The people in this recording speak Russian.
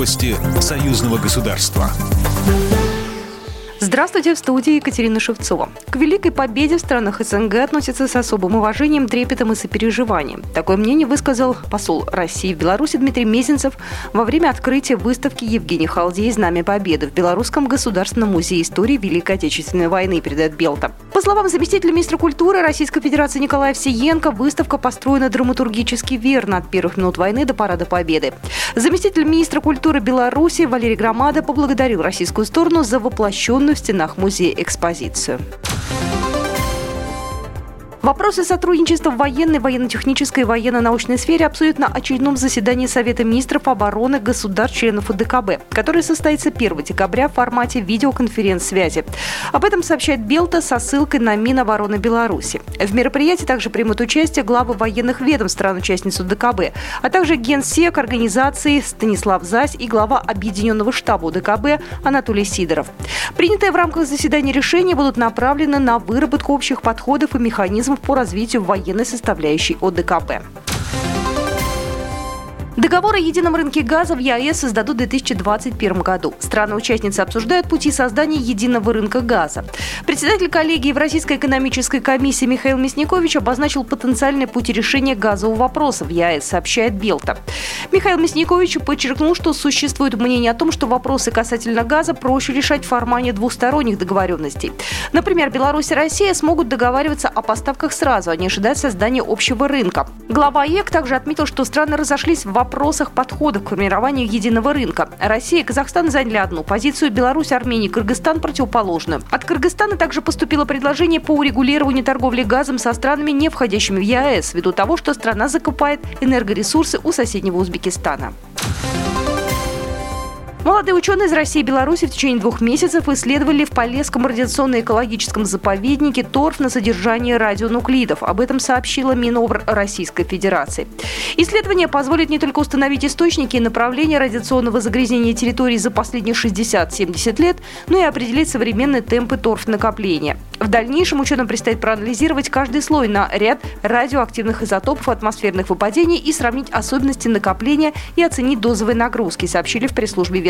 Новости союзного государства. Здравствуйте, в студии Екатерина Шевцова. К Великой Победе в странах СНГ относятся с особым уважением, трепетом и сопереживанием. Такое мнение высказал посол России в Беларуси Дмитрий Мезенцев во время открытия выставки Евгений Халдей «Знамя Победы» в Белорусском государственном музее истории Великой Отечественной войны, передает Белта. По словам заместителя министра культуры Российской Федерации Николая Всеенко, выставка построена драматургически верно от первых минут войны до Парада Победы. Заместитель министра культуры Беларуси Валерий Громада поблагодарил российскую сторону за воплощенную в стенах музея экспозицию. Вопросы сотрудничества в военной, военно-технической и военно-научной сфере обсудят на очередном заседании Совета министров обороны государств-членов УДКБ, который состоится 1 декабря в формате видеоконференц-связи. Об этом сообщает Белта со ссылкой на Минобороны Беларуси. В мероприятии также примут участие главы военных ведомств стран-участниц УДКБ, а также генсек организации Станислав Зась и глава Объединенного штаба УДКБ Анатолий Сидоров. Принятые в рамках заседания решения будут направлены на выработку общих подходов и механизмов механизмов по развитию военной составляющей ОДКБ. Договор о едином рынке газа в ЕАЭС создадут в 2021 году. Страны-участницы обсуждают пути создания единого рынка газа. Председатель коллегии в Российской экономической комиссии Михаил Мясникович обозначил потенциальные пути решения газового вопроса в ЕАЭС, сообщает Белта. Михаил Мясникович подчеркнул, что существует мнение о том, что вопросы касательно газа проще решать в формате двусторонних договоренностей. Например, Беларусь и Россия смогут договариваться о поставках сразу, а не ожидать создания общего рынка. Глава ЕК также отметил, что страны разошлись в вопросах подхода к формированию единого рынка. Россия и Казахстан заняли одну позицию, Беларусь, Армения и Кыргызстан – противоположную. От Кыргызстана также поступило предложение по урегулированию торговли газом со странами, не входящими в ЕАЭС, ввиду того, что страна закупает энергоресурсы у соседнего Узбекистана. Молодые ученые из России и Беларуси в течение двух месяцев исследовали в Полесском радиационно-экологическом заповеднике торф на содержание радионуклидов. Об этом сообщила Минобр Российской Федерации. Исследование позволит не только установить источники и направления радиационного загрязнения территории за последние 60-70 лет, но и определить современные темпы торф-накопления. В дальнейшем ученым предстоит проанализировать каждый слой на ряд радиоактивных изотопов атмосферных выпадений и сравнить особенности накопления и оценить дозовые нагрузки, сообщили в пресс-службе